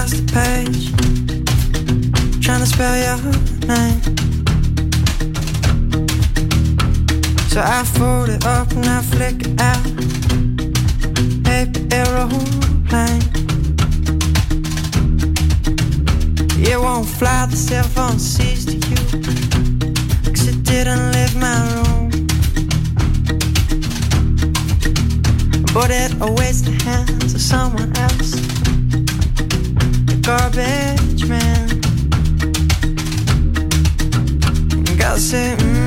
across the page, trying to spell your name. So I fold it up and I flick it out. Paper aeroplane. It won't fly, the cell phone sees to you. Cause it didn't leave my room. But it always the hands of someone else garbage man. Gotta say, mm.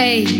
Hey.